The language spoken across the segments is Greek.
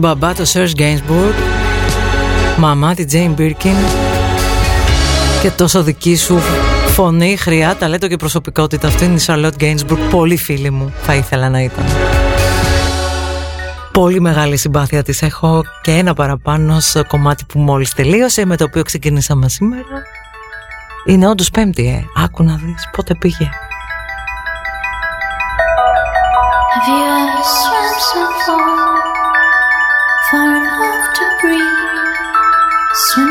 μπαμπά το Serge Gainsbourg Μαμά τη Jane Birkin Και τόσο δική σου φωνή, χρειά, ταλέντο και προσωπικότητα Αυτή είναι η Charlotte Gainsbourg Πολύ φίλη μου θα ήθελα να ήταν Πολύ μεγάλη συμπάθεια της έχω και ένα παραπάνω στο κομμάτι που μόλις τελείωσε με το οποίο ξεκινήσαμε σήμερα. Είναι όντως πέμπτη, ε. Άκου να δεις πότε πήγε. Have you ever breeze. Swim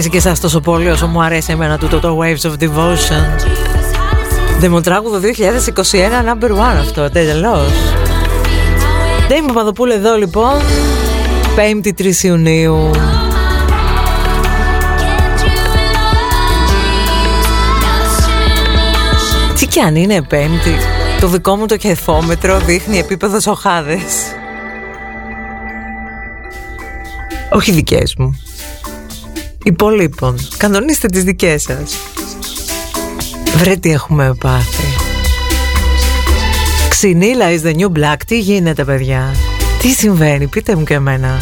αρέσει και εσάς τόσο πολύ όσο μου αρέσει εμένα τούτο το Waves of Devotion. Δεμοτράγουδο 2021 number one αυτό τελώς. Ντέιμ Παπαδοπούλου εδώ λοιπόν 5η 3 Ιουνίου. Τι κι αν είναι πέμπτη Το δικό μου το κεφόμετρο δείχνει επίπεδο σοχάδες. Όχι δικές μου υπολείπων. Κανονίστε τις δικές σας. Βρε τι έχουμε πάθει. Ξυνήλα is the new black. Τι γίνεται παιδιά; Τι συμβαίνει. Πείτε μου και εμένα.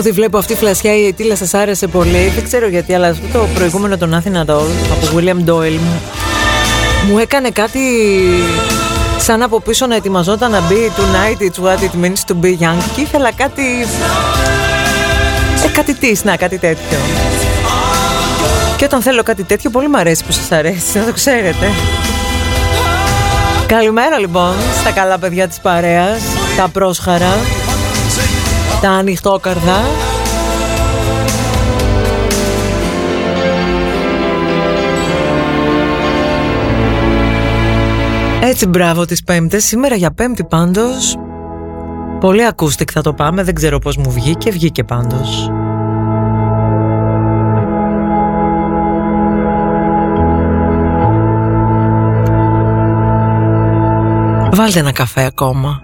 Ό,τι βλέπω αυτή η φλασιά η αιτήλα σας άρεσε πολύ. Δεν ξέρω γιατί, αλλά αυτό το προηγούμενο τον Athena Doll από William Doyle μου, μου έκανε κάτι σαν από πίσω να ετοιμαζόταν να μπει Tonight it's what it means to be young και ήθελα κάτι... Ε, κάτι τι, να, κάτι τέτοιο. Και όταν θέλω κάτι τέτοιο, πολύ μου αρέσει που σας αρέσει, να το ξέρετε. Καλημέρα λοιπόν στα καλά παιδιά της παρέας, τα πρόσχαρα, τα ανοιχτόκαρδα. Έτσι μπράβο τις πέμπτες, σήμερα για πέμπτη πάντως Πολύ acoustic θα το πάμε, δεν ξέρω πώς μου βγήκε, βγήκε πάντως. Βάλτε ένα καφέ ακόμα.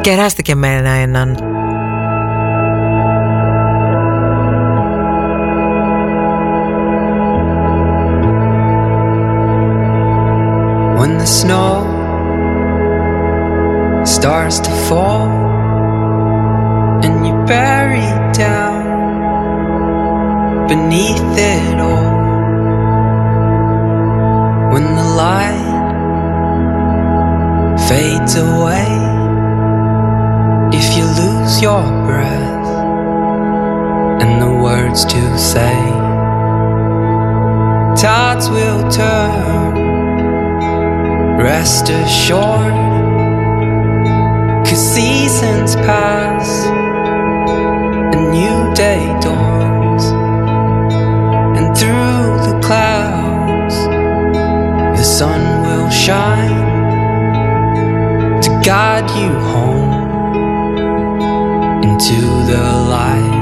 Κεράστε και με ένα έναν When the snow starts to fall and you're buried down beneath it all, when the light fades away, if you lose your breath and the words to say, tides will turn. Rest assured, cause seasons pass, a new day dawns, and through the clouds, the sun will shine to guide you home into the light.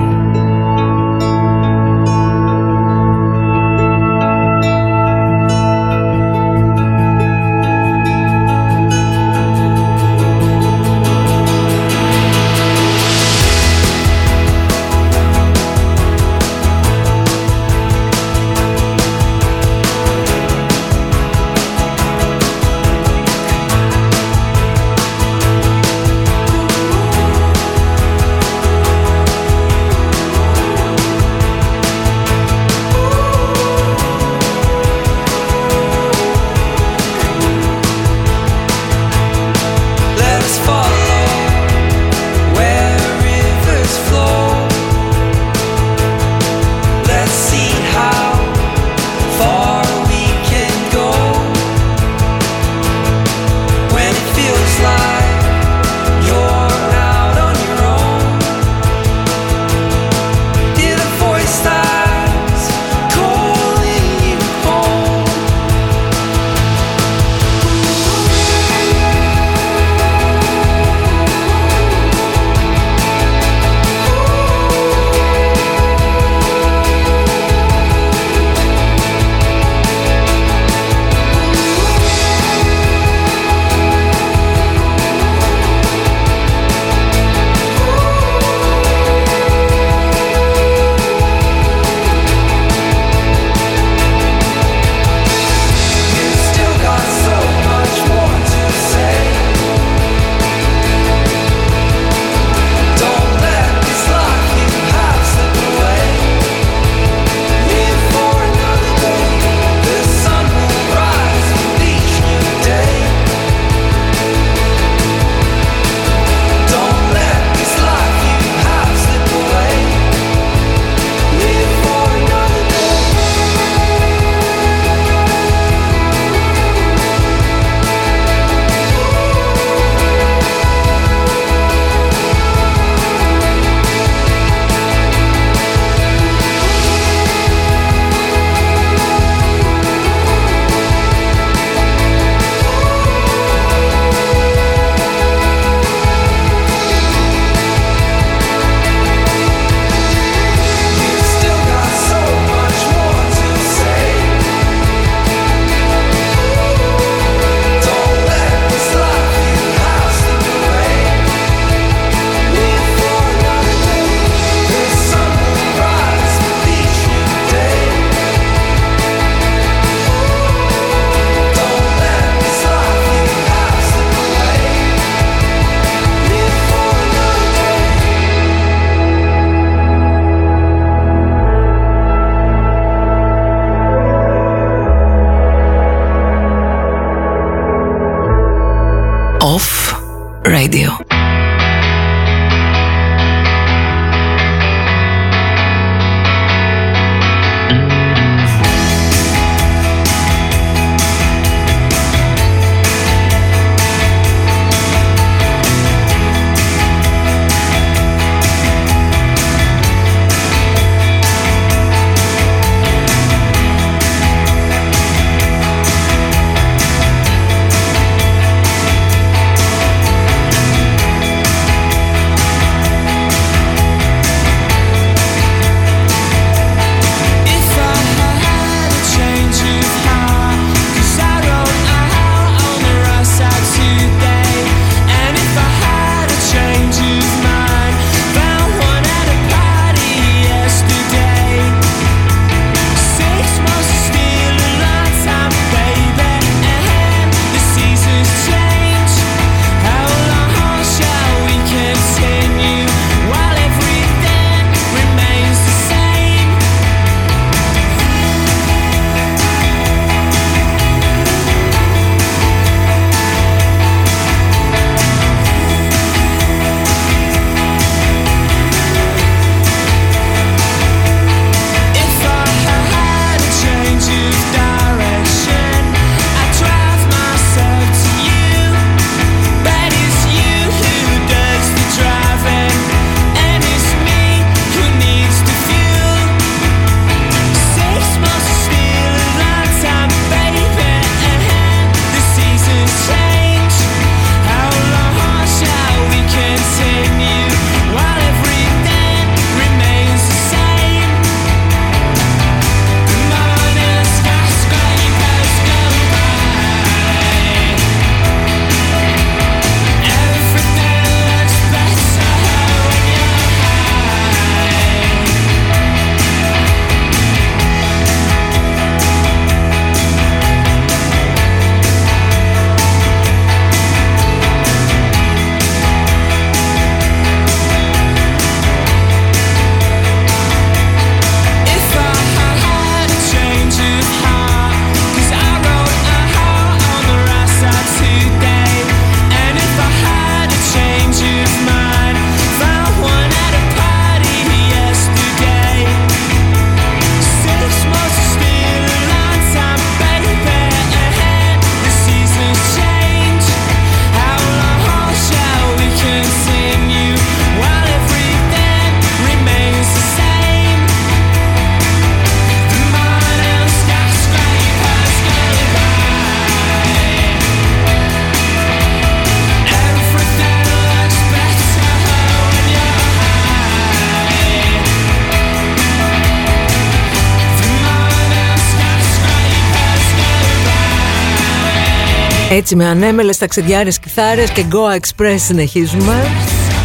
Έτσι με ανέμελες ταξιδιάρες κιθάρες και Goa Express συνεχίζουμε.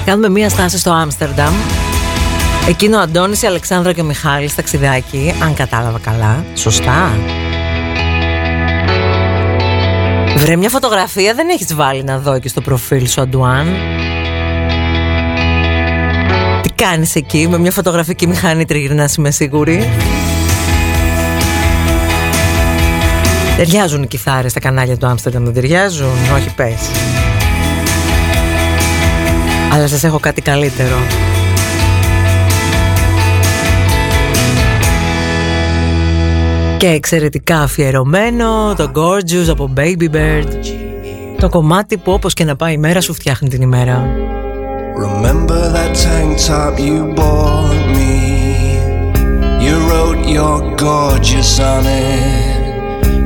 Κάνουμε μία στάση στο Άμστερνταμ. Εκείνο ο Αντώνης, η Αλεξάνδρα και ο Μιχάλης ταξιδάκι, αν κατάλαβα καλά. Σωστά. Βρε μια φωτογραφία δεν έχεις βάλει να δω και στο προφίλ σου Αντουάν. Τι κάνεις εκεί με μια φωτογραφική μηχανή τριγυρνάς είμαι σίγουρη. Ταιριάζουν οι κιθάρες στα κανάλια του Άμστερνταμ, δεν ταιριάζουν; Όχι, πες. Αλλά σας έχω κάτι καλύτερο. Και εξαιρετικά αφιερωμένο, το Gorgeous από Baby Bird. Το κομμάτι που όπως και να πάει η μέρα σου φτιάχνει την ημέρα. Remember that tank top you bought me? You wrote you're gorgeous on it.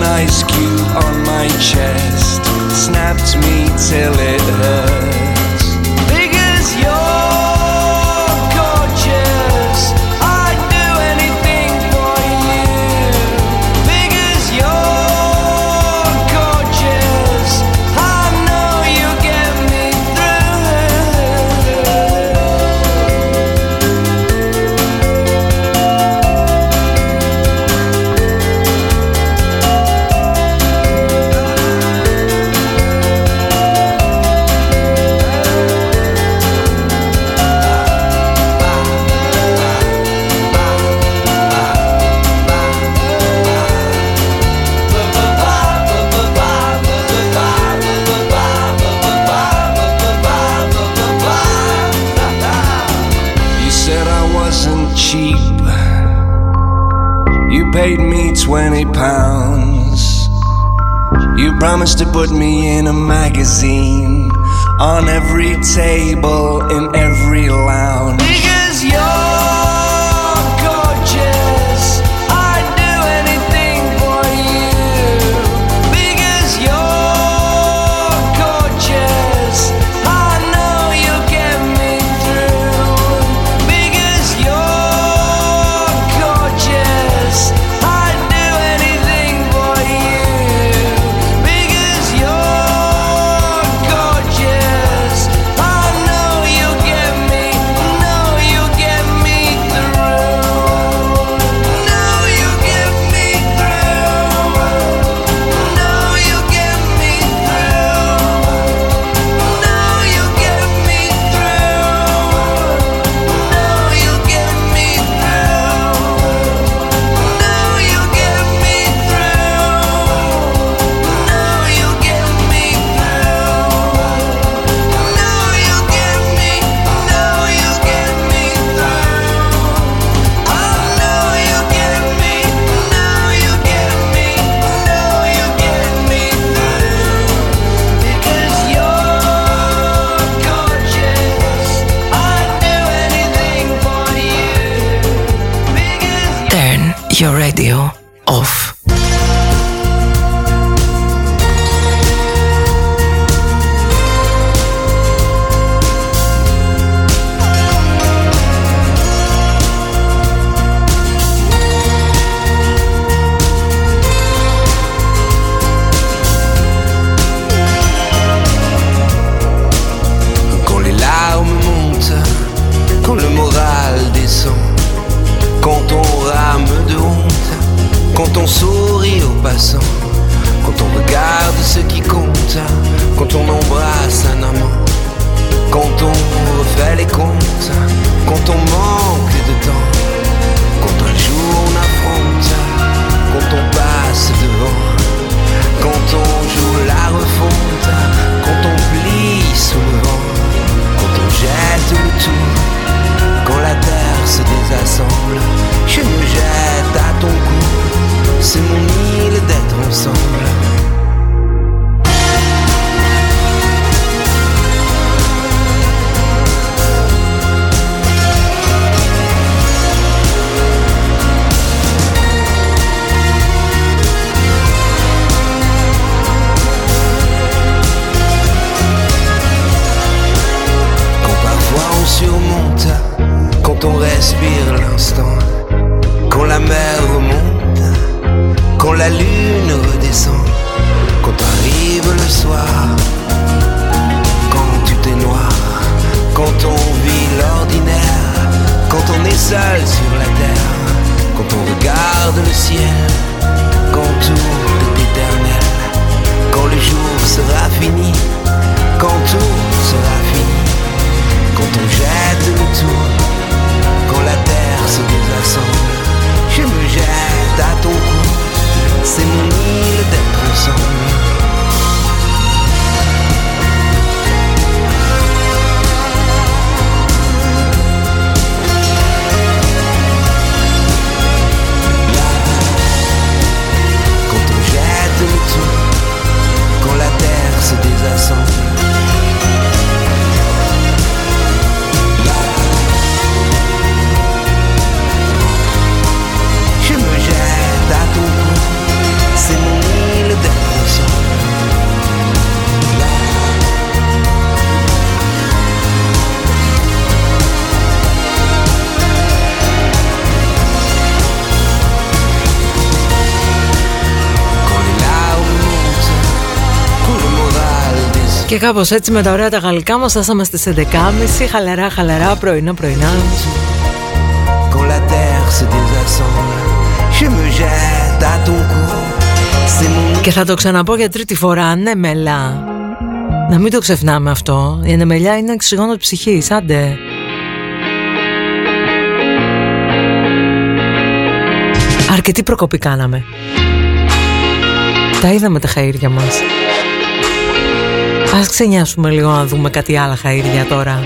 an ice cube on my chest, snapped me till it hurt. Promised to put me in a magazine on every table in every lounge. Because you're κάπως έτσι με τα ωραία τα γαλλικά μας Φτάσαμε στις 11.30 Χαλαρά χαλαρά πρωινά πρωινά Και θα το ξαναπώ για τρίτη φορά Ναι μελά. Να μην το ξεχνάμε αυτό. Η ανεμελιά είναι ξυγόνο ψυχής, Άντε. Αρκετή προκοπή κάναμε Τα είδαμε τα χαΐρια μας. Ας ξενιάσουμε λίγο να δούμε κάτι άλλα χαΐρια τώρα.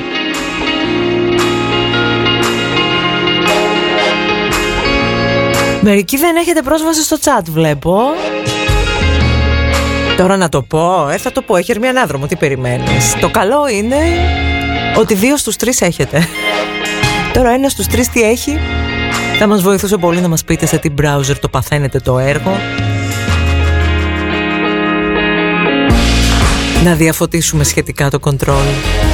Μερικοί δεν έχετε πρόσβαση στο chat βλέπω. Τώρα να το πω, ε, θα το πω, έχει μια ανάδρομο, τι περιμένεις. Το καλό είναι ότι δύο στους τρεις έχετε. Τώρα ένα στους τρεις τι έχει, θα μας βοηθούσε πολύ να μας πείτε σε τι browser το παθαίνετε το έργο. Να διαφωτίσουμε σχετικά το control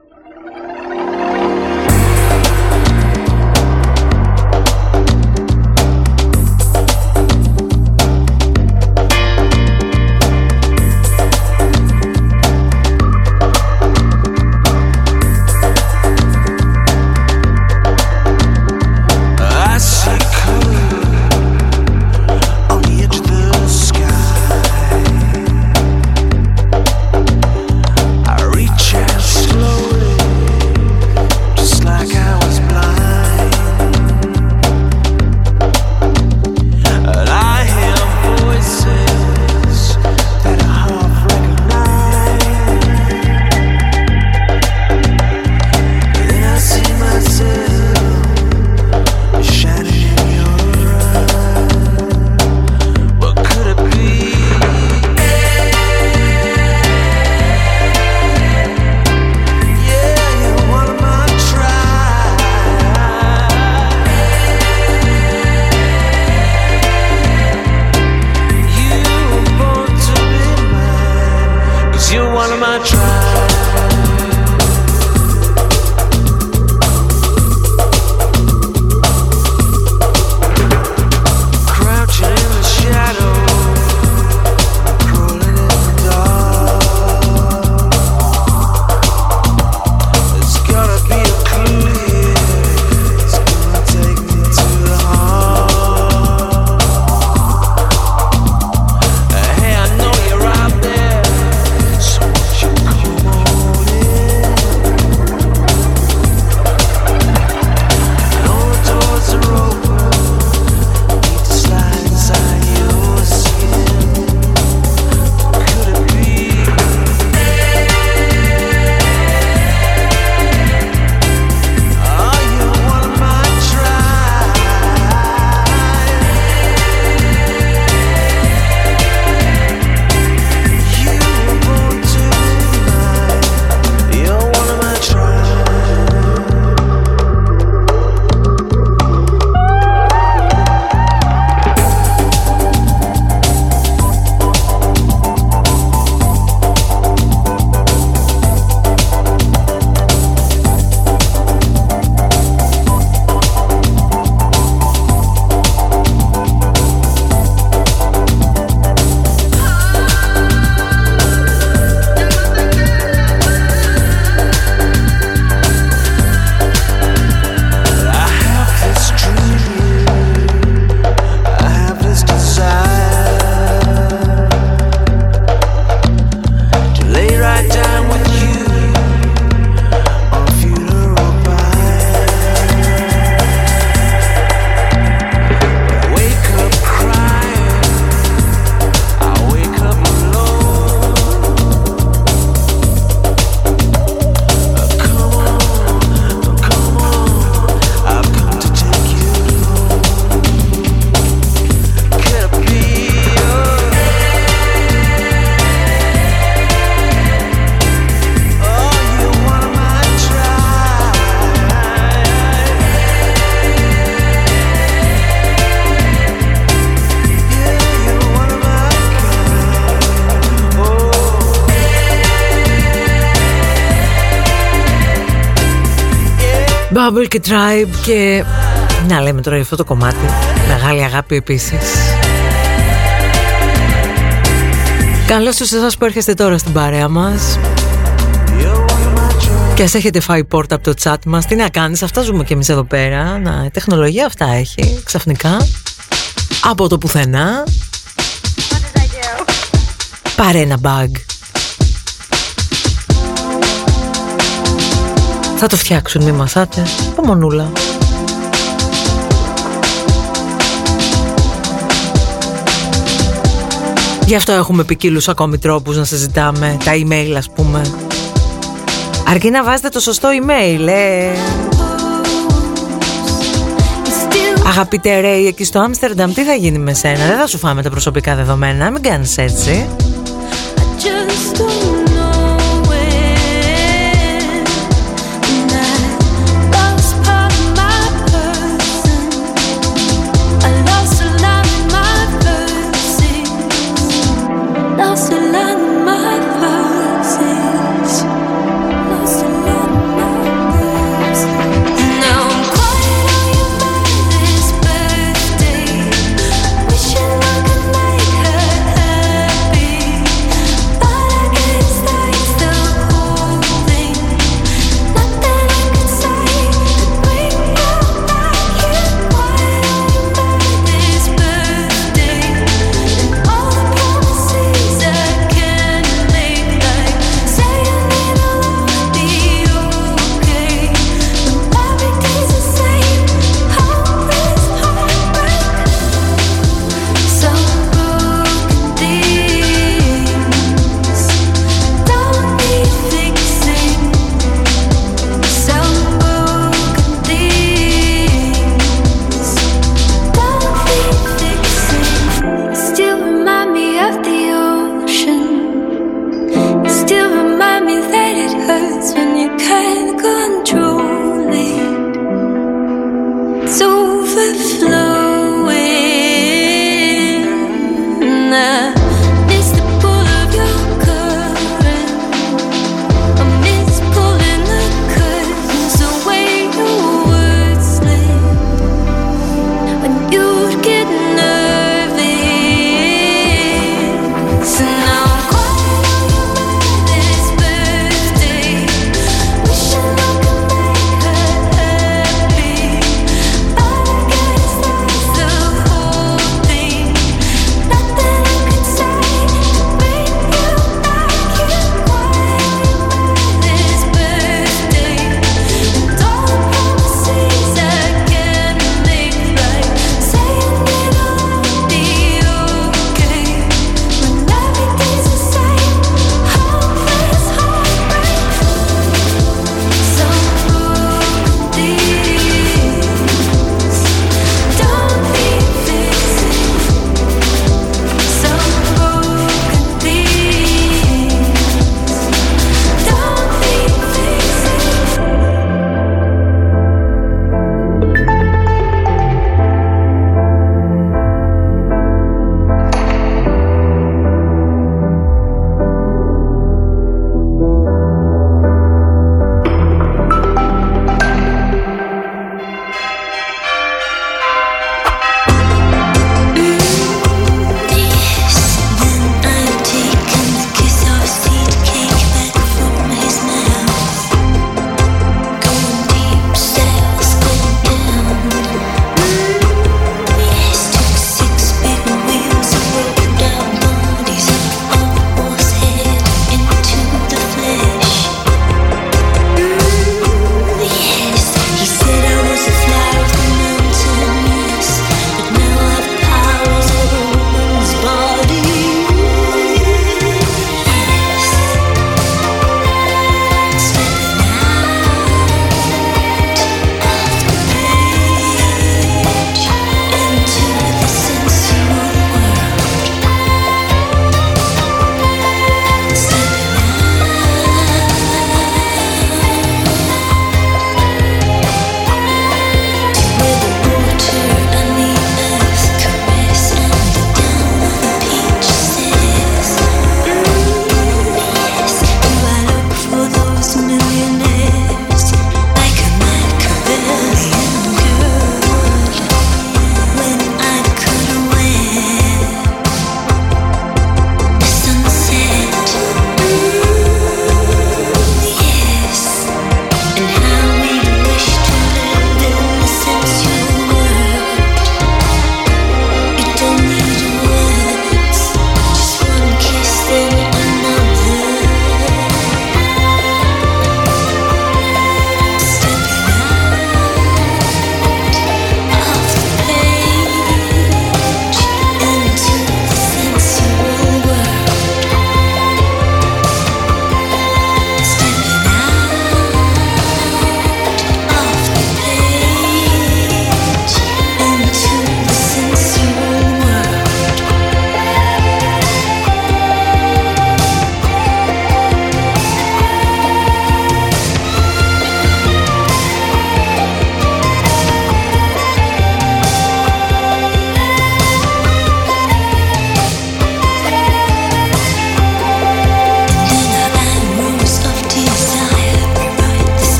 Bubble και Tribe και να λέμε τώρα για αυτό το κομμάτι. Μεγάλη αγάπη επίσης. Καλώς σε εσάς που έρχεστε τώρα στην παρέα μας. Και ας έχετε φάει πόρτα από το chat μας. Τι να κάνεις, αυτά ζούμε και εμείς εδώ πέρα. Να, Η τεχνολογία αυτά έχει ξαφνικά. Από το πουθενά. Πάρε ένα bug Θα το φτιάξουν, μη μαθάτε. Πομονούλα. Γι' αυτό έχουμε ποικίλους ακόμη τρόπους να συζητάμε τα email ας πούμε. Αρκεί να βάζετε το σωστό email, ε. Αγαπητέ Ρέι, εκεί στο Άμστερνταμ τι θα γίνει με σένα, δεν θα σου φάμε τα προσωπικά δεδομένα, μην κάνεις έτσι.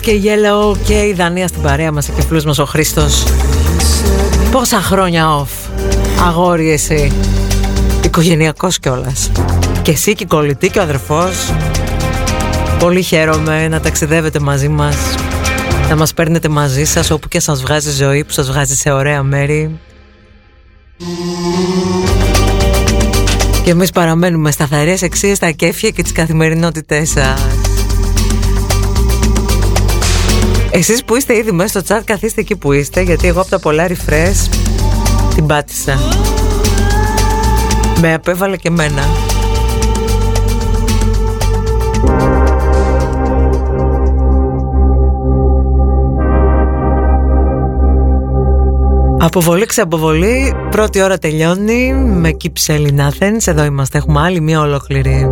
Και Yellow και η Δανία στην παρέα μας και φίλος μας ο Χρήστος. Πόσα χρόνια off Αγόρι εσύ. Οικογενειακός κιόλας. Και εσύ και η κολλητή και ο αδερφός. Πολύ χαίρομαι να ταξιδεύετε μαζί μας Να μας παίρνετε μαζί σας Όπου και σας βγάζει ζωή Που σας βγάζει σε ωραία μέρη. Και εμείς παραμένουμε σταθερές εξίες στα κέφια και τις καθημερινότητές σας Εσείς που είστε ήδη μέσα στο chat καθίστε εκεί που είστε γιατί εγώ από τα πολλά refresh την πάτησα. Με απέβαλε και μένα. Αποβολή ξαποβολή, πρώτη ώρα τελειώνει με Keep Selling Athens, εδώ είμαστε, έχουμε άλλη μία ολόκληρη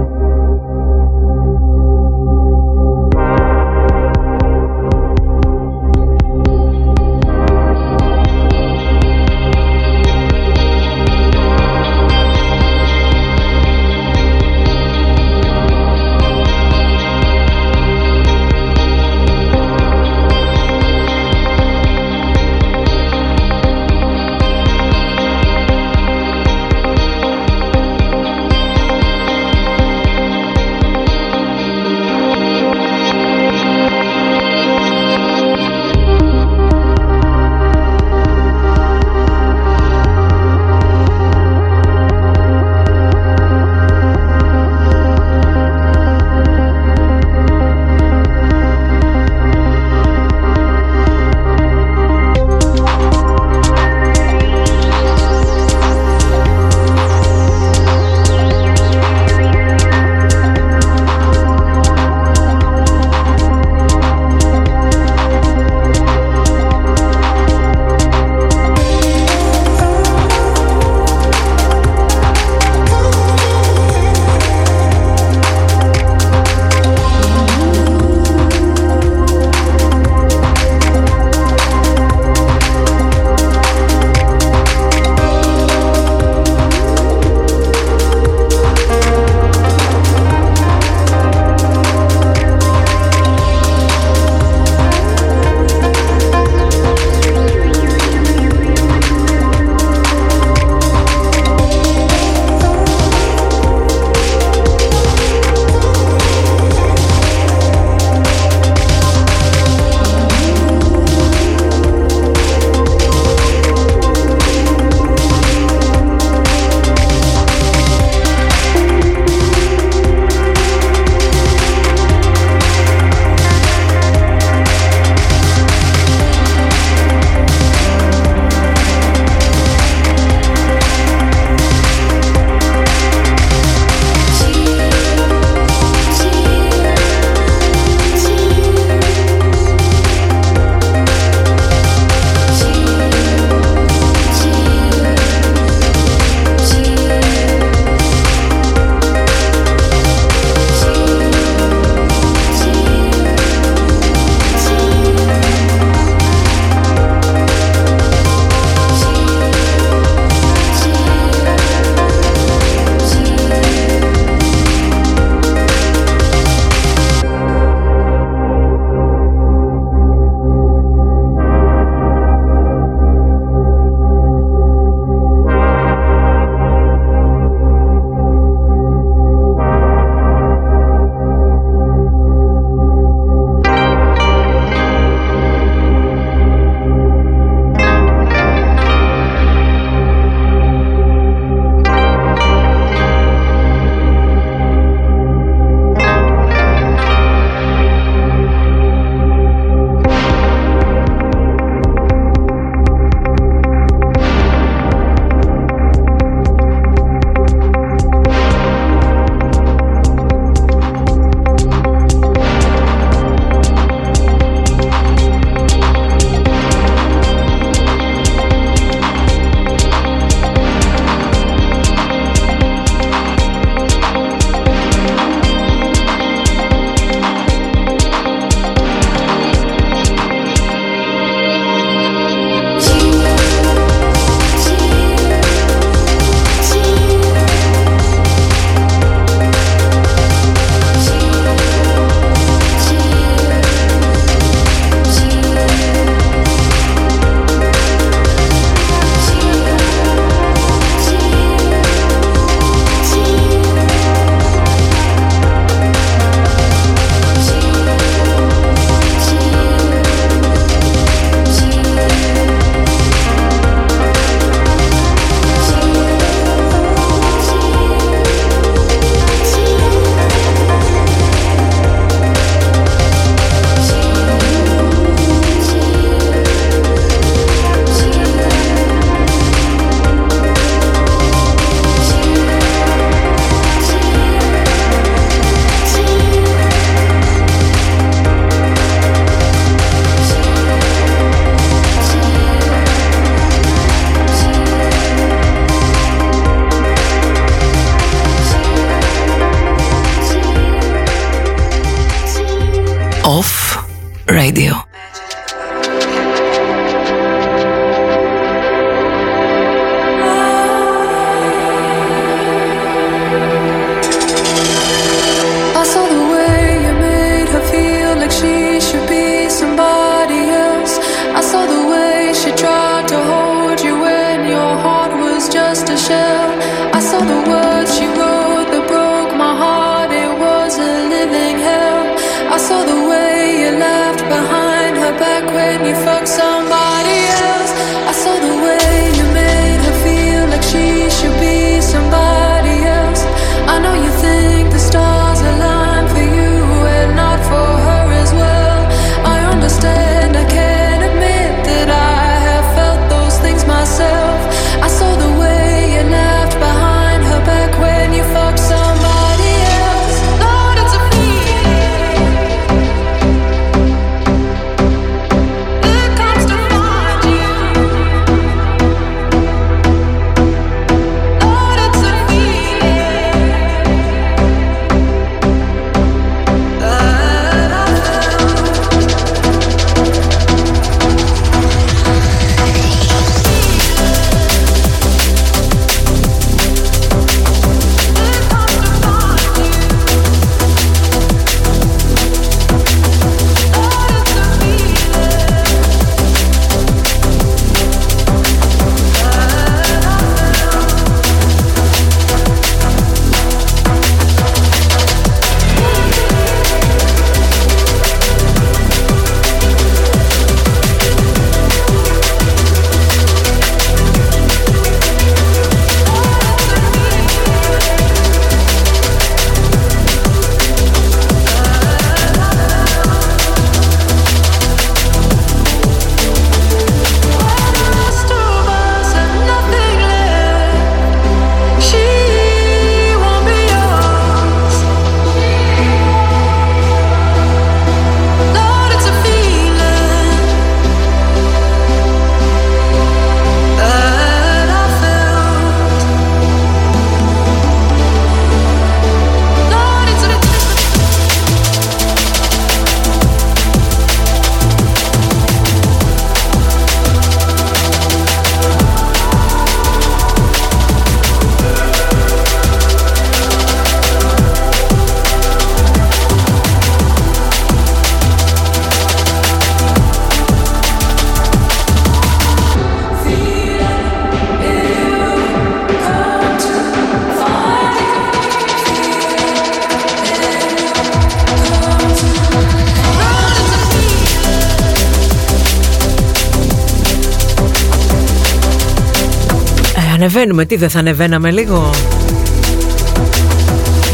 Ανεβαίνουμε, τι δεν θα ανεβαίναμε λίγο;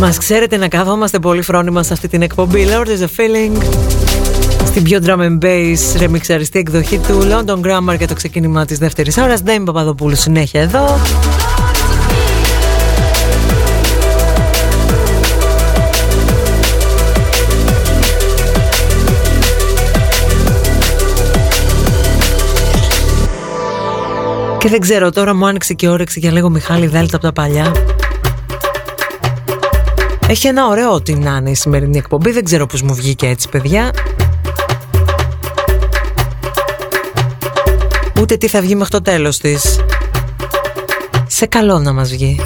Μας ξέρετε να καθόμαστε πολύ φρόνημα σε αυτή την εκπομπή. Lord is a feeling. Στην πιο drum and bass ρεμιξαριστή εκδοχή του London Grammar και το ξεκίνημα της δεύτερης ώρας. Ντέμι Παπαδοπούλου συνέχεια εδώ Και δεν ξέρω, τώρα μου άνοιξε και όρεξη για λίγο Μιχάλη Δέλτα από τα παλιά. Έχει ένα ωραίο ότι να είναι η σημερινή εκπομπή. Δεν ξέρω πώς μου βγήκε έτσι, παιδιά. Ούτε τι θα βγει μέχρι το τέλος της. Σε καλό να μας βγει.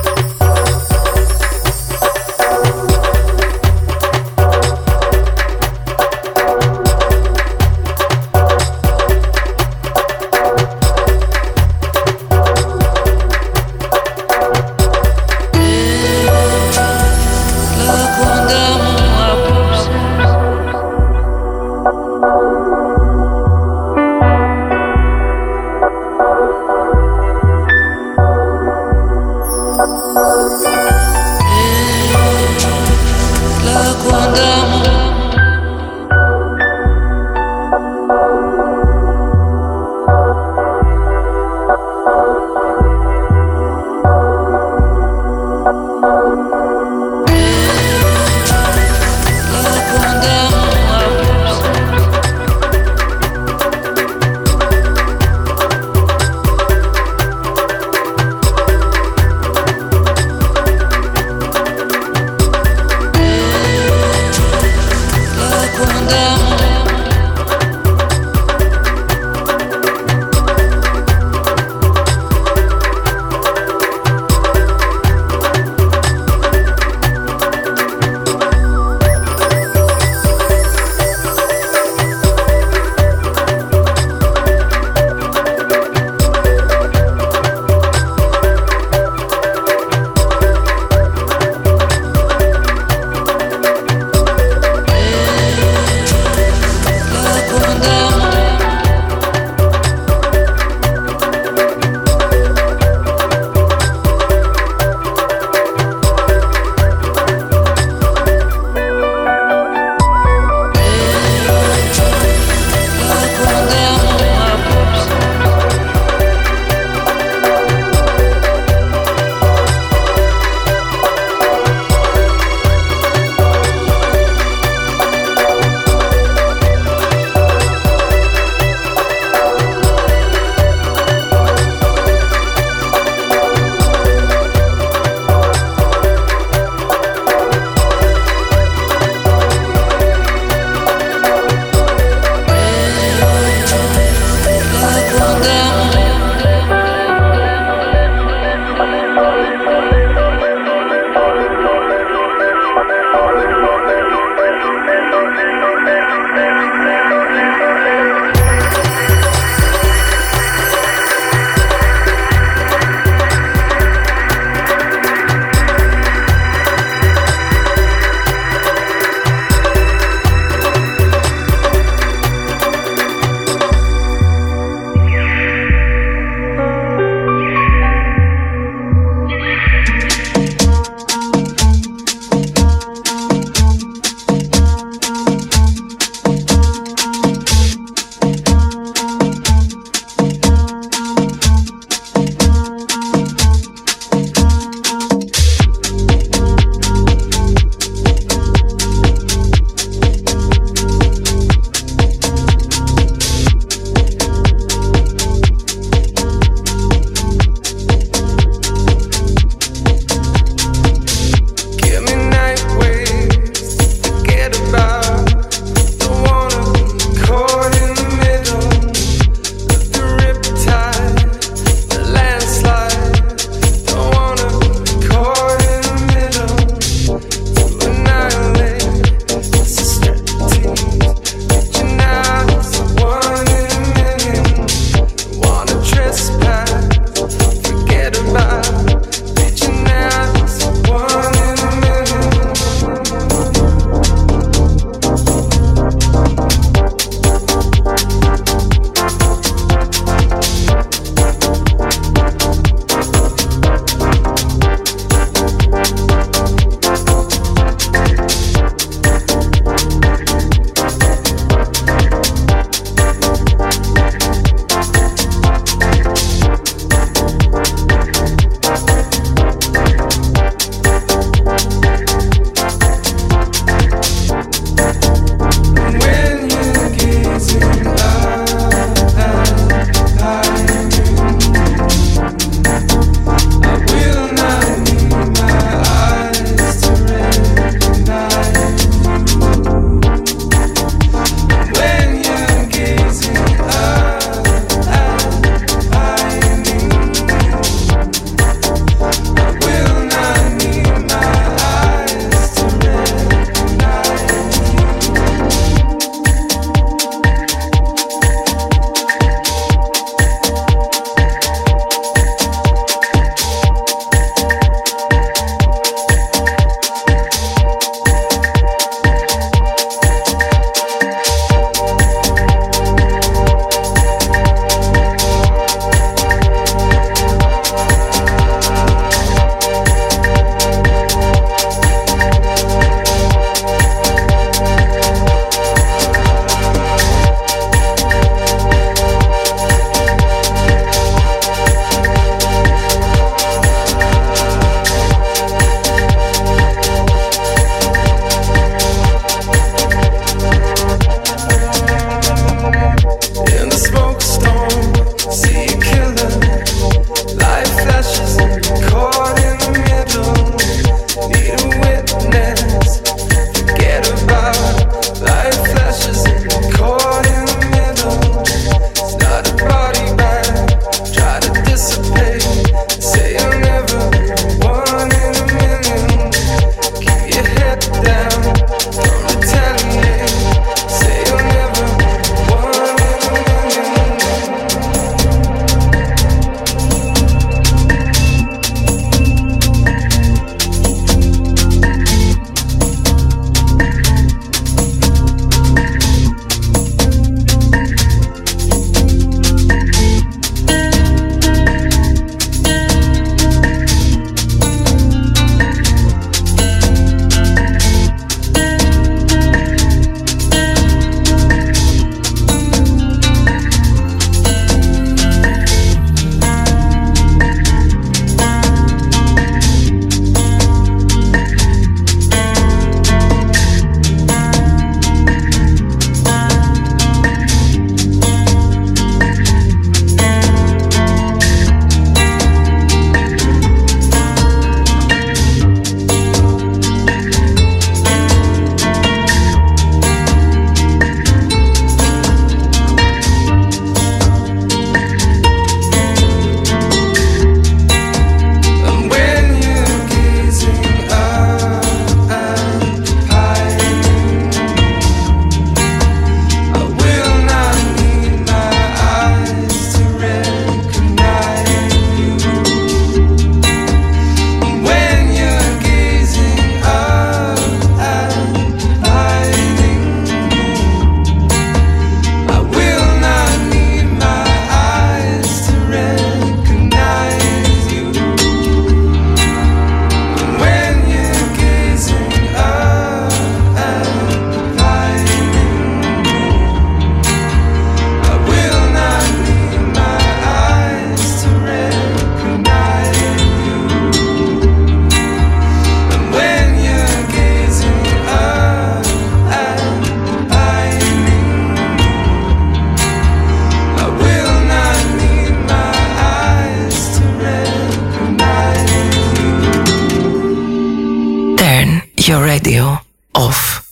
Radio off.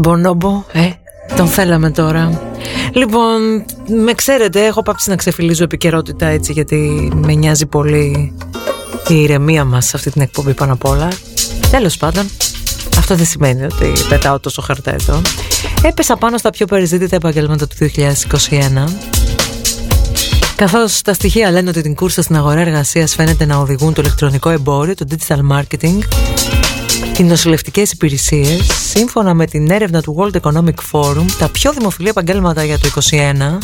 Μπονόμπο, ε, τον θέλαμε τώρα. Λοιπόν, με ξέρετε, έχω πάψει να ξεφυλίζω επικαιρότητα έτσι γιατί με νοιάζει πολύ η ηρεμία μας σε αυτή την εκπομπή πάνω απ' όλα. Τέλος πάντων, αυτό δεν σημαίνει ότι πετάω τόσο χαρτέτο. Έπεσα πάνω στα πιο περιζήτητα επαγγέλματα του 2021 Καθώς τα στοιχεία λένε ότι την κούρσα στην αγορά εργασίας φαίνεται να οδηγούν το ηλεκτρονικό εμπόριο, το digital marketing οι νοσηλευτικέ υπηρεσίες, σύμφωνα με την έρευνα του World Economic Forum, τα πιο δημοφιλή επαγγέλματα για το 2021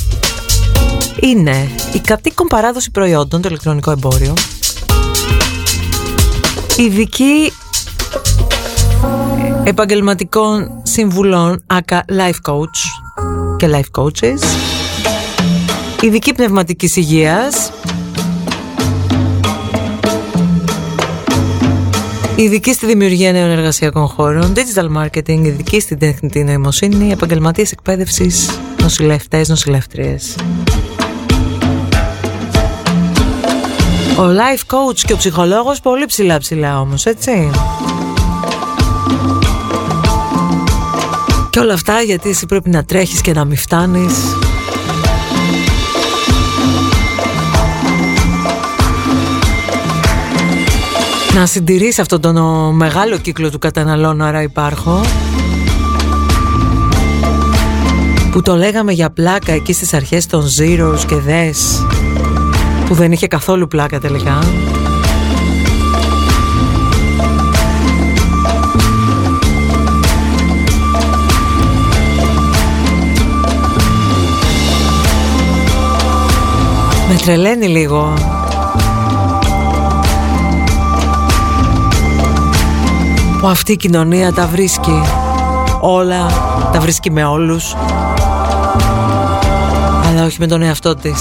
είναι η κατοίκον παράδοση προϊόντων, το ηλεκτρονικό εμπόριο, ειδική επαγγελματικών συμβουλών, άκα life coach και life coaches, ειδική πνευματικής υγείας, Ειδική στη δημιουργία νέων εργασιακών χώρων, digital marketing, ειδική στην τεχνητή νοημοσύνη, επαγγελματίες εκπαίδευσης, νοσηλευτές, νοσηλεύτριες. Ο life coach και ο ψυχολόγος πολύ ψηλά ψηλά όμως, έτσι. Και όλα αυτά γιατί εσύ πρέπει να τρέχεις και να μην φτάνεις να συντηρείς αυτόν τον μεγάλο κύκλο του καταναλώνω άρα υπάρχω. Που το λέγαμε για πλάκα εκεί στις αρχές των Zeros και Δες που δεν είχε καθόλου πλάκα τελικά. Με τρελαίνει λίγο που αυτή η κοινωνία τα βρίσκει όλα, τα βρίσκει με όλους αλλά όχι με τον εαυτό της.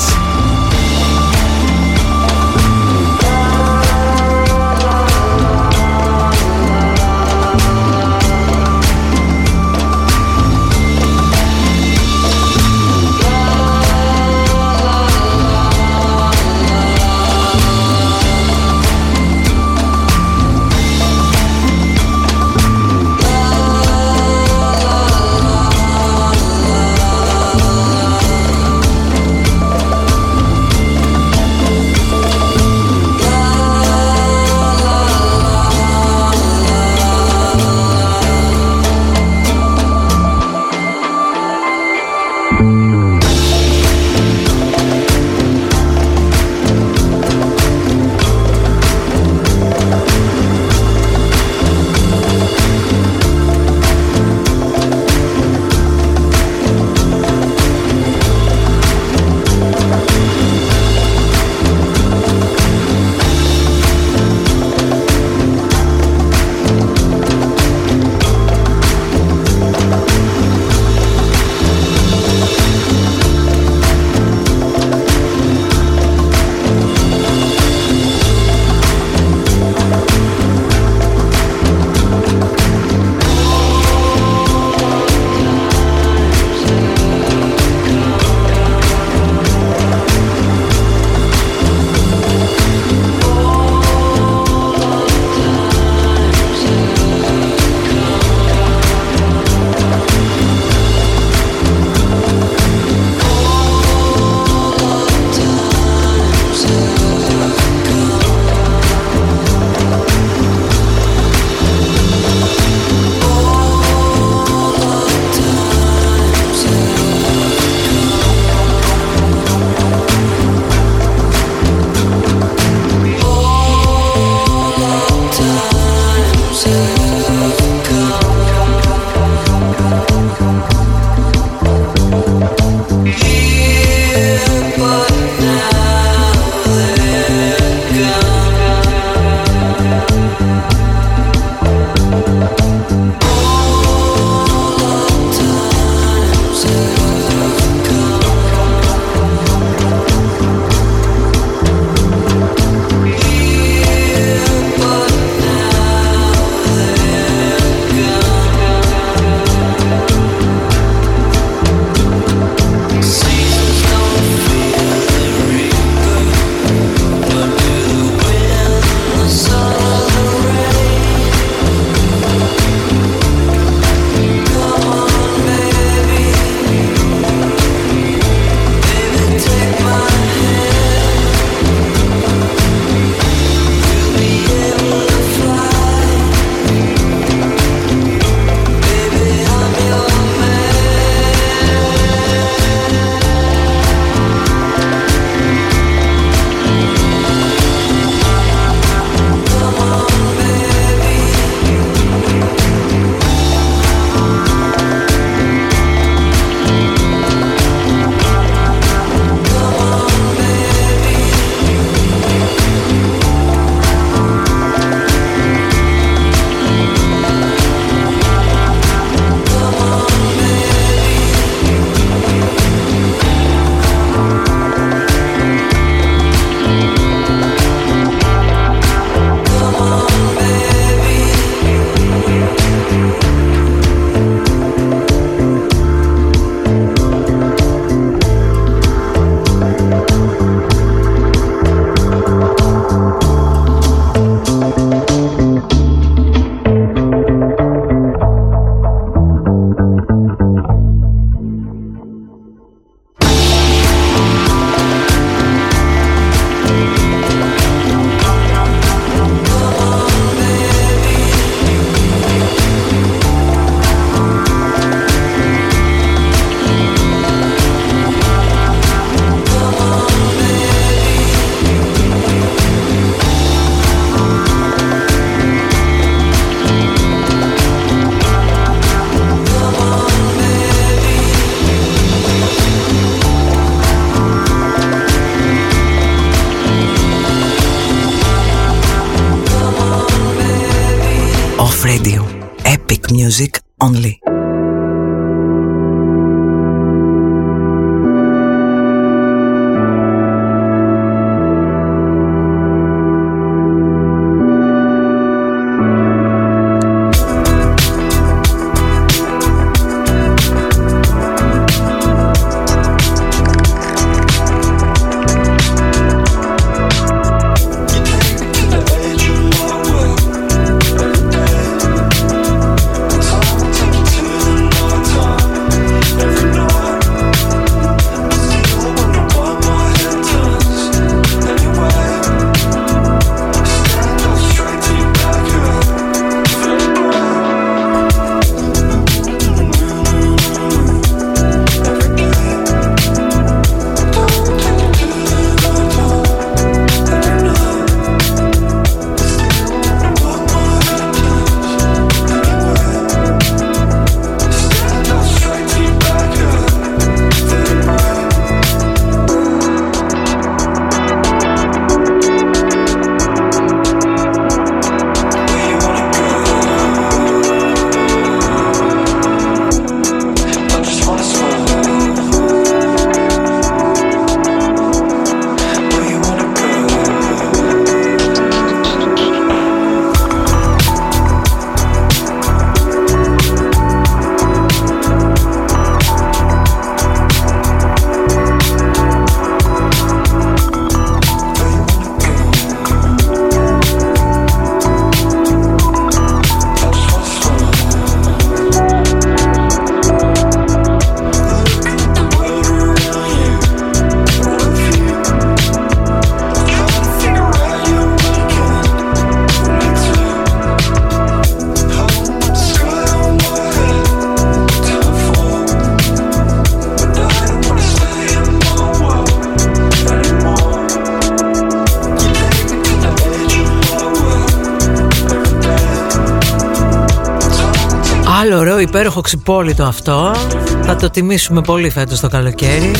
Υπέροχο ξυπόλυτο αυτό. Θα το τιμήσουμε πολύ φέτος το καλοκαίρι.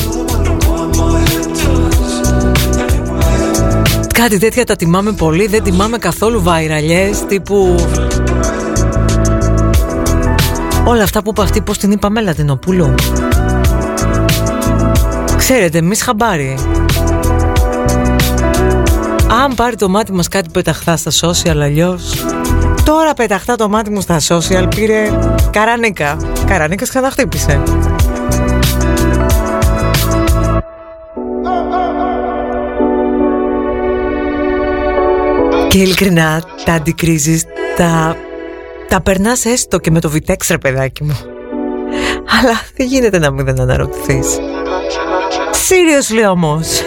Κάτι τέτοια τα τιμάμε πολύ Δεν τιμάμε καθόλου βαϊραλιές Τύπου Όλα αυτά που είπε αυτή Πώς την είπαμε Λατινοπούλου. Ξέρετε εμείς χαμπάρι. Αν πάρει το μάτι μας κάτι πεταχθά στα social αλλιώς Τώρα πεταχτά το μάτι μου στα social πήρε Καρανίκα. Καρανίκας ξαναχτύπησε. Και ειλικρινά τα αντικρίζεις, τα, τα περνάς έστω και με το βιτέξ ρε παιδάκι μου. Αλλά δεν γίνεται να μην δεν αναρωτηθείς. Seriously όμως.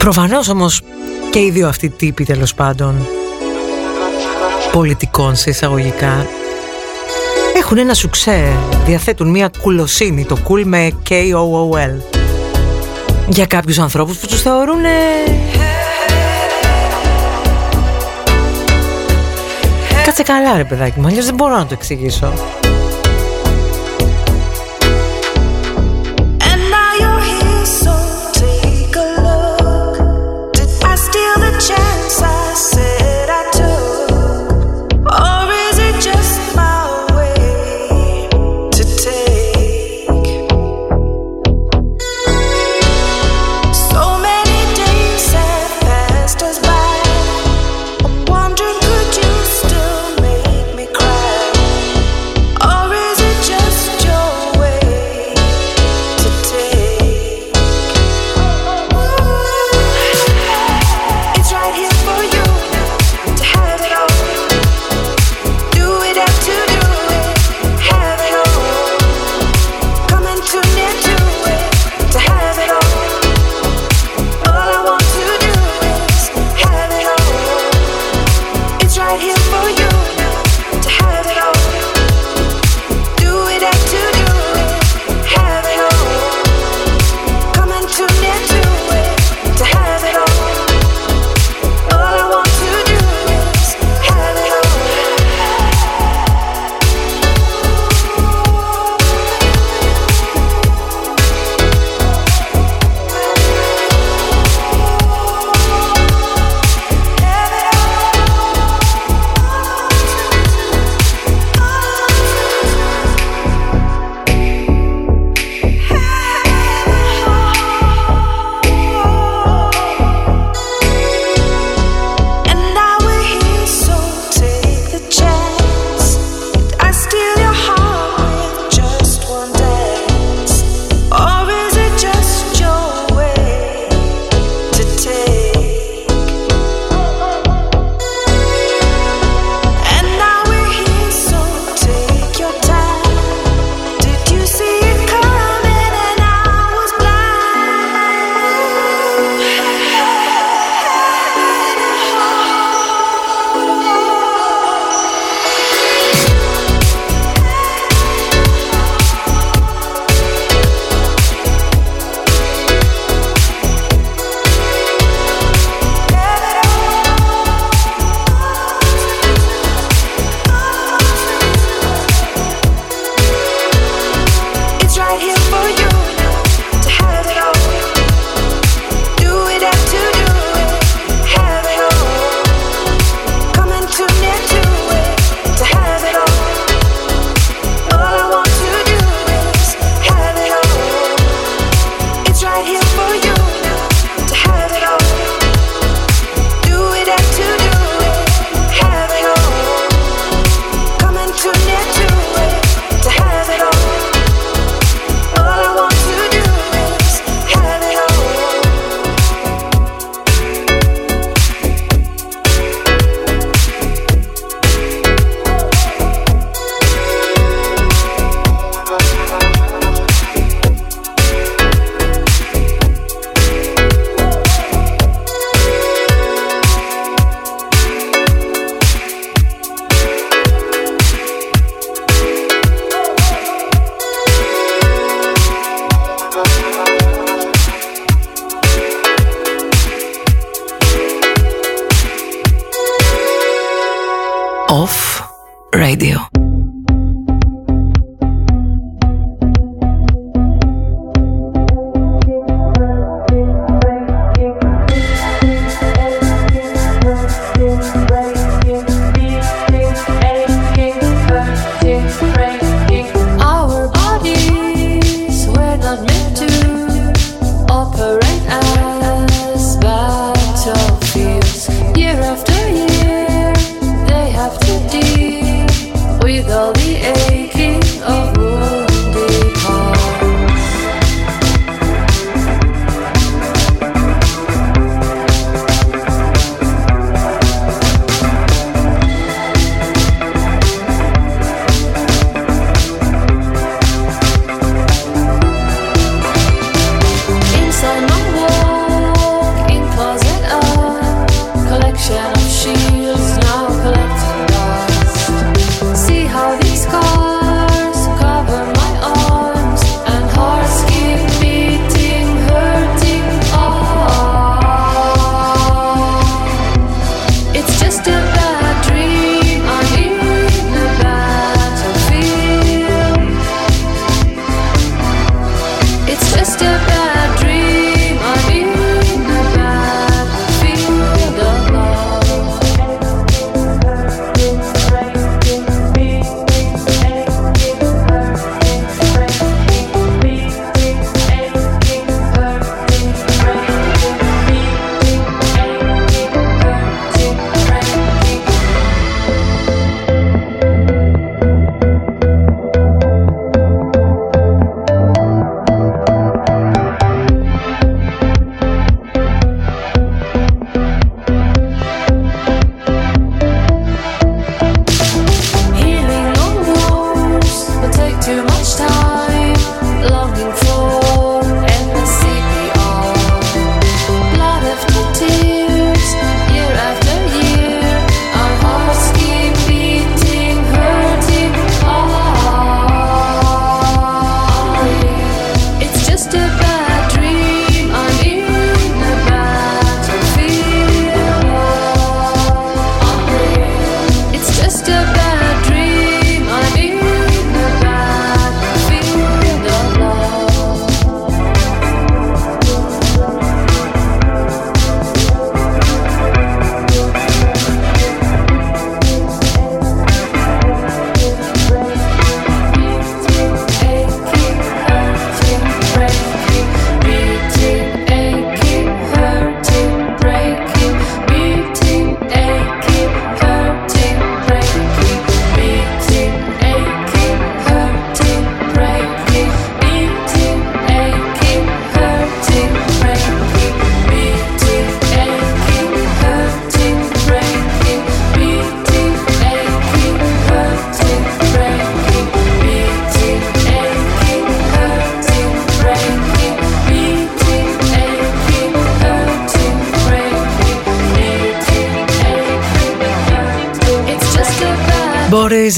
Προφανώς όμως και οι δύο αυτοί τύποι τέλος πάντων πολιτικών σε εισαγωγικά έχουν ένα σουξέ, διαθέτουν μια κουλοσύνη, το cool με K-O-O-L. Για κάποιους ανθρώπους που τους θεωρούν Κάτσε καλά ρε παιδάκι μου, αλλιώς δεν μπορώ να το εξηγήσω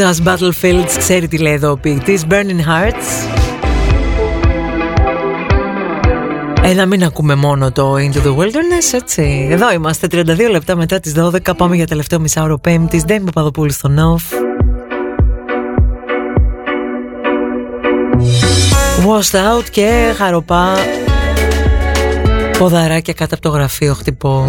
Us Battlefields ξέρει τι λέει εδώ ο ποιητής Burning Hearts Ε, να μην ακούμε μόνο το Into the Wilderness, έτσι. Εδώ είμαστε, 32 λεπτά μετά τις 12. Πάμε για τελευταίο μισάωρο πέμπτης. Δεν είμαι Παπαδοπούλου στο Νοφ. Washed out και χαροπά ποδαράκια κάτω από το γραφείο χτυπώ.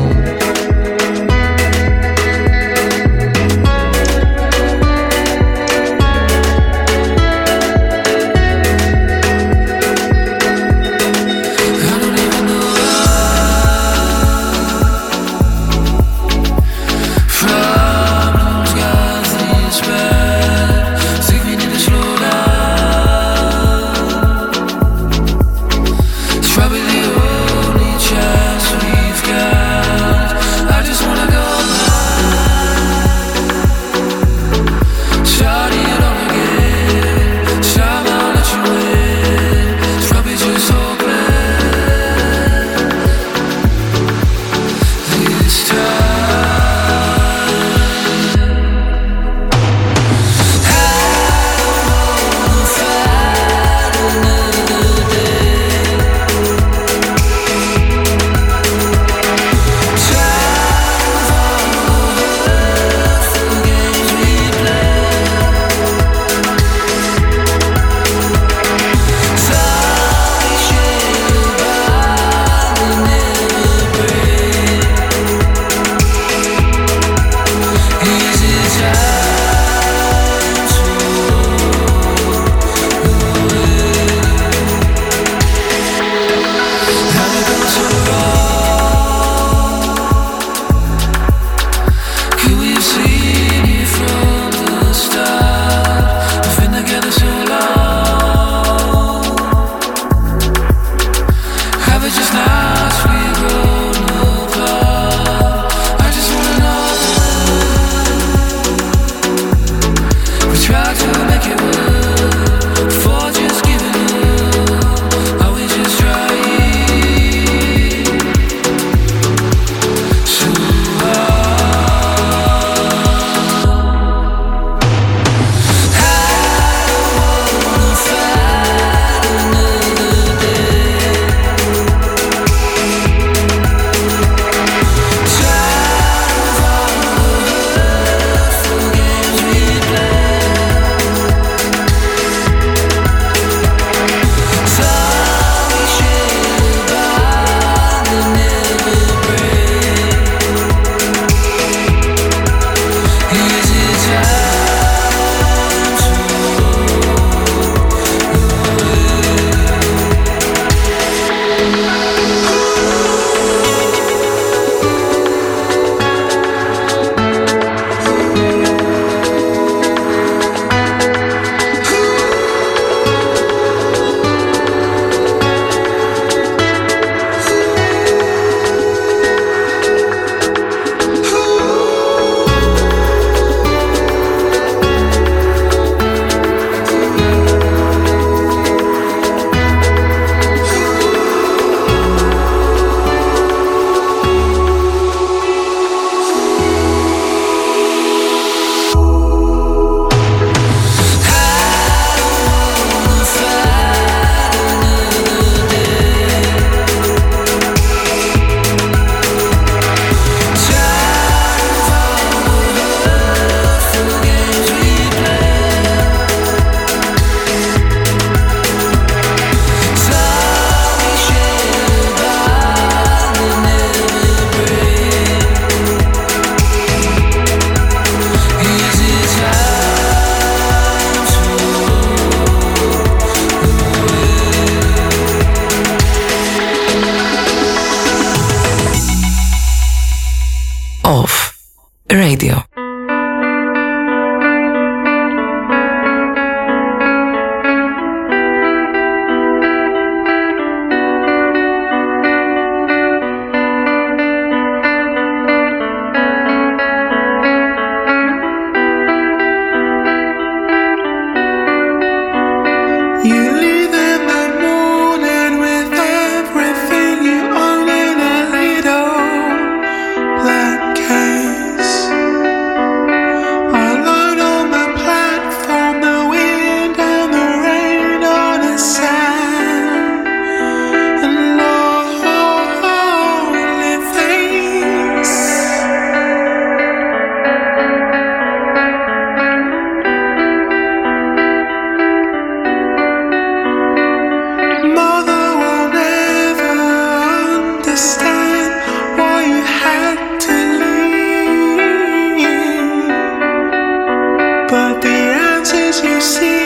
you see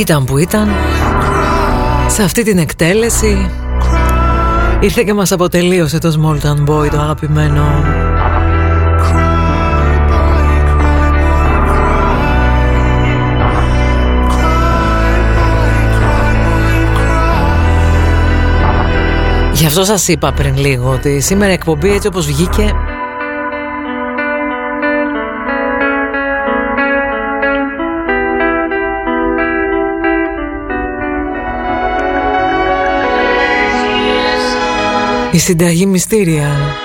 Ήταν που ήταν. Σε αυτή την εκτέλεση Ήρθε και μας αποτελείωσε το Small Boy το αγαπημένο. Γι' αυτό σας είπα πριν λίγο ότι σήμερα η εκπομπή έτσι όπως βγήκε Η συνταγή μυστήρια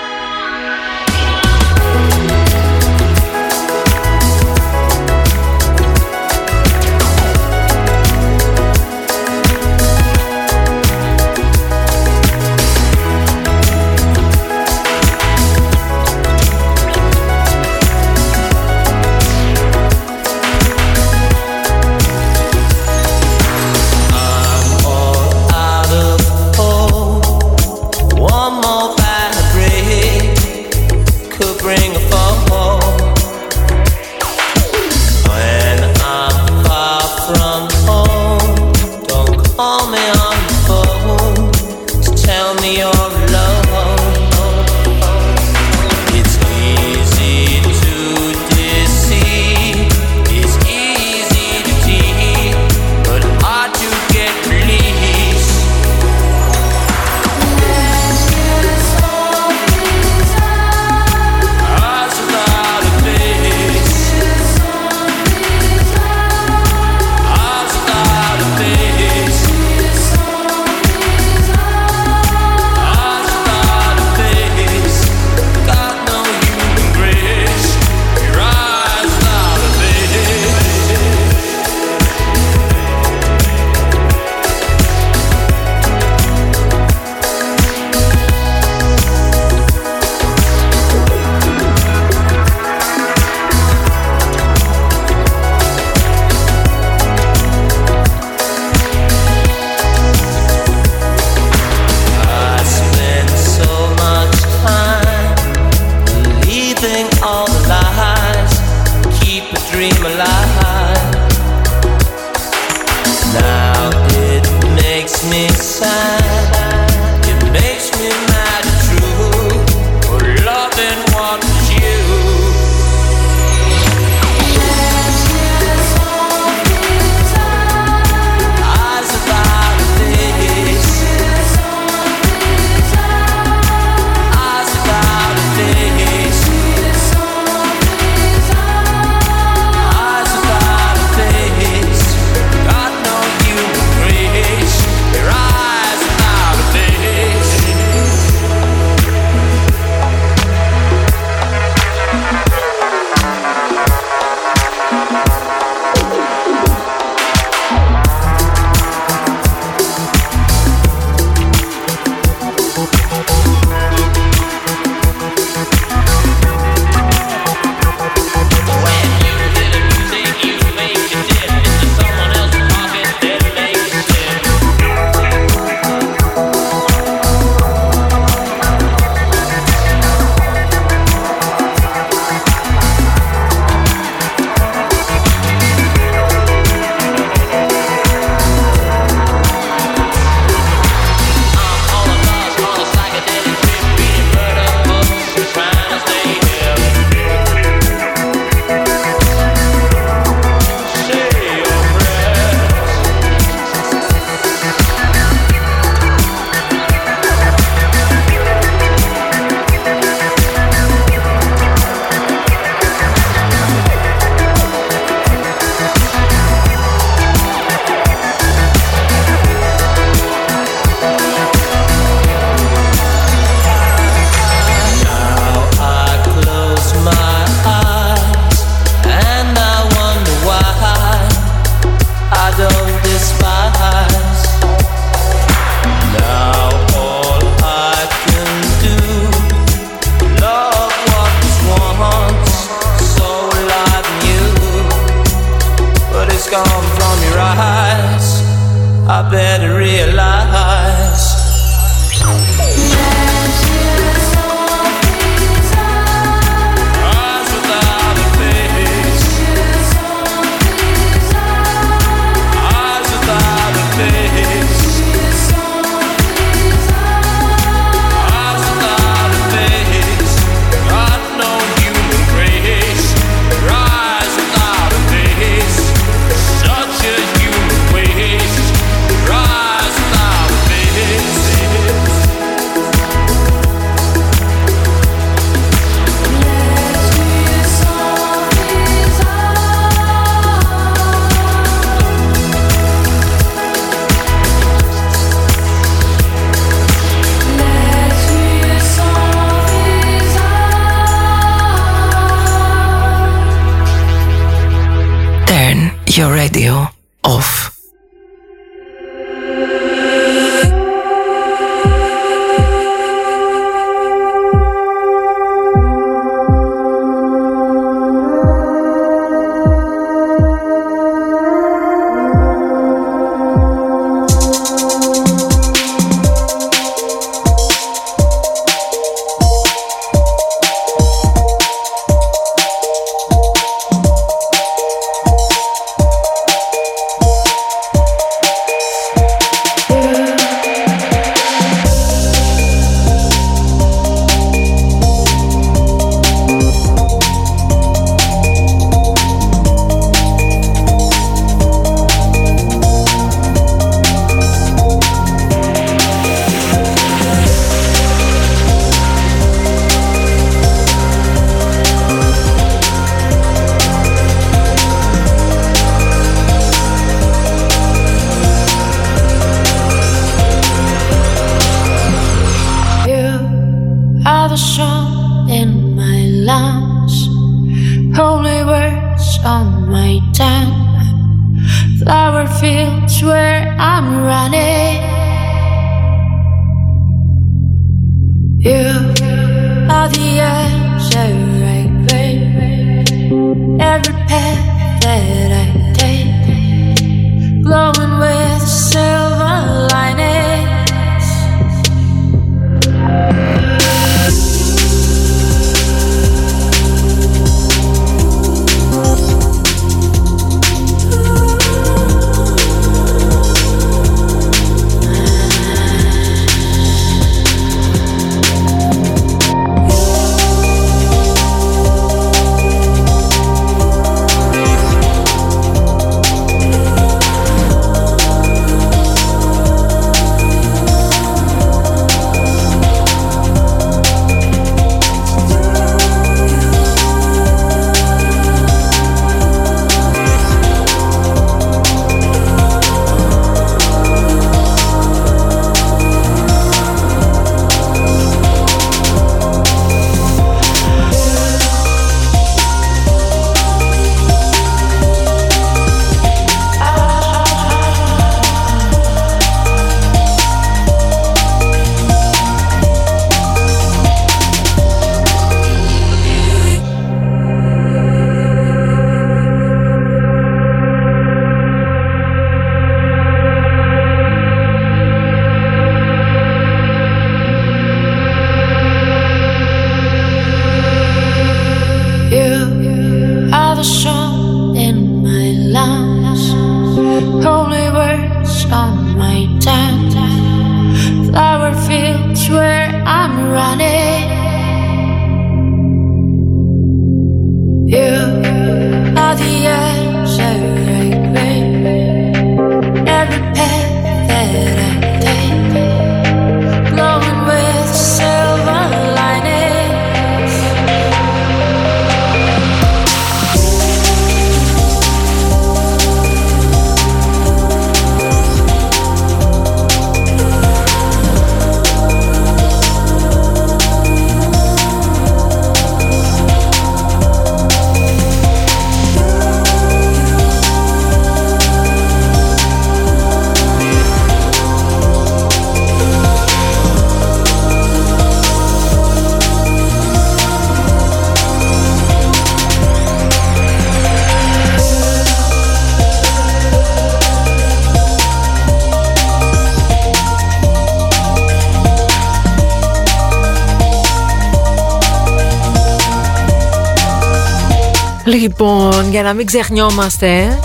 Λοιπόν, για να μην ξεχνιόμαστε,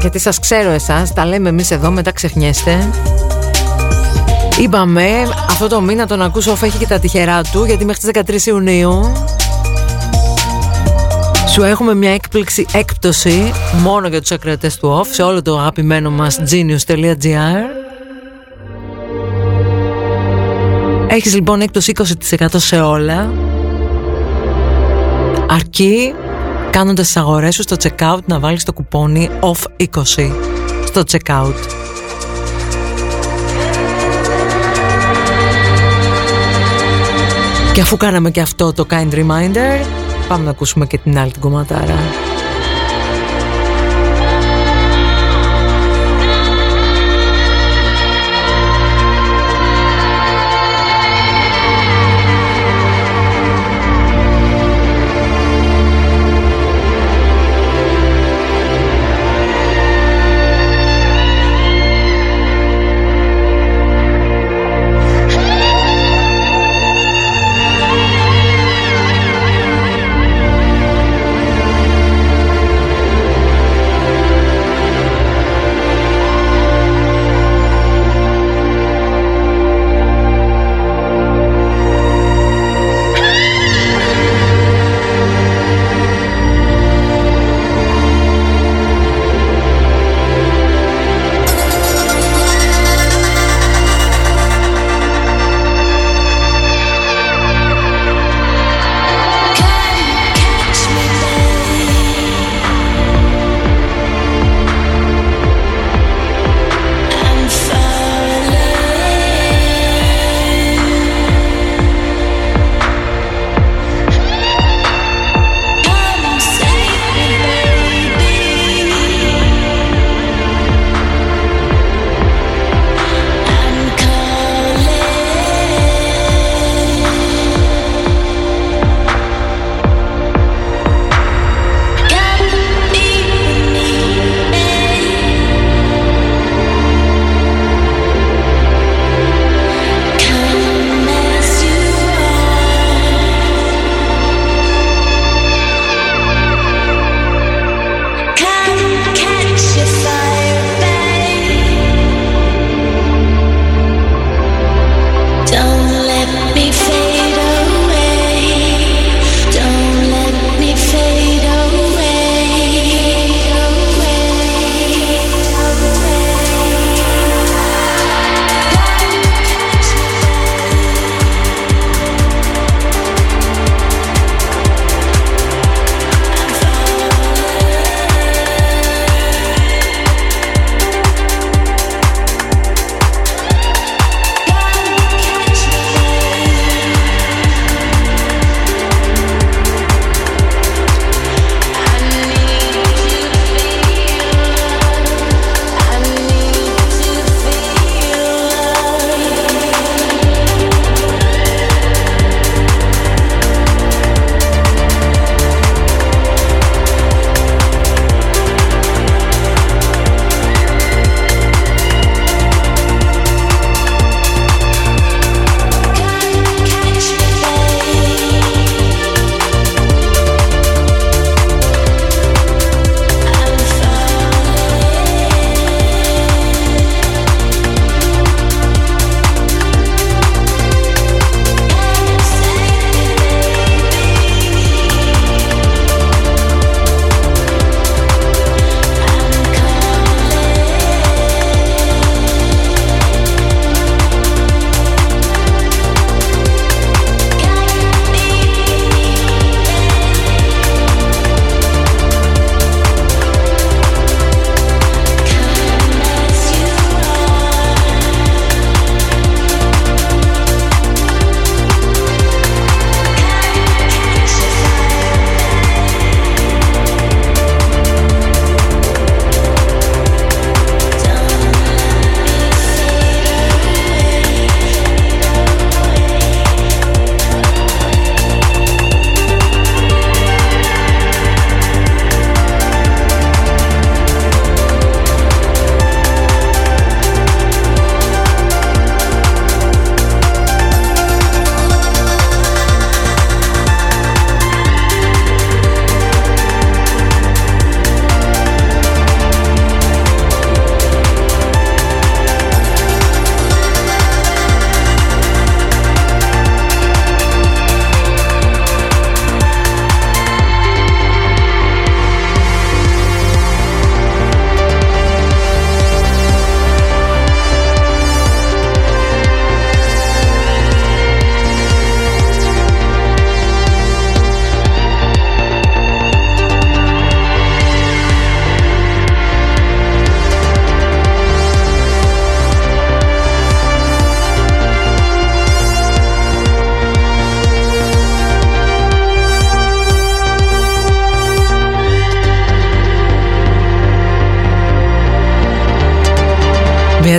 γιατί σας ξέρω εσάς, τα λέμε εμείς εδώ, μετά ξεχνιέστε. Είπαμε, αυτό το μήνα τον ακούσω off έχει και τα τυχερά του, γιατί μέχρι τις 13 Ιουνίου σου έχουμε μια έκπληξη έκπτωση μόνο για τους ακροατές του off σε όλο το αγαπημένο μας genius.gr Έχεις λοιπόν έκπτωση 20% σε όλα Αρκεί κάνοντας τις αγορές σου στο checkout να βάλεις το κουπόνι OFF20 στο checkout. Και αφού κάναμε και αυτό το kind reminder, πάμε να ακούσουμε και την άλλη την κομματάρα.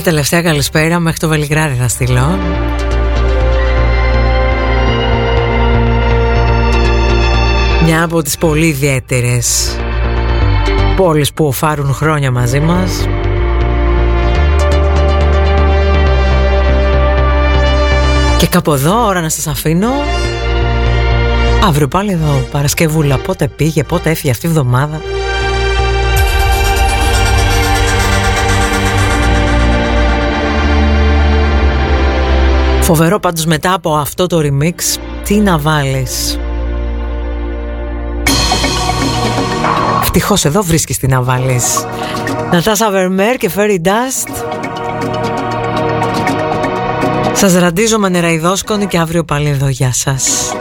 Τελευταία καλησπέρα μέχρι το Βελιγράδι θα στείλω. Μια από τις πολύ ιδιαίτερες πόλεις που οφάρουν χρόνια μαζί μας. Και κάπου εδώ ώρα να σας αφήνω. Αύριο πάλι εδώ Παρασκευούλα Πότε πήγε, πότε έφυγε αυτή η εβδομάδα Φοβερό πάντως μετά από αυτό το remix Τι να βάλεις; Ευτυχώς εδώ βρίσκεις τι να βάλεις. Νατάσα Βερμέρ και Fairy Dust Σας ραντίζω με νεραϊδόσκονη και αύριο πάλι εδώ. Γεια σας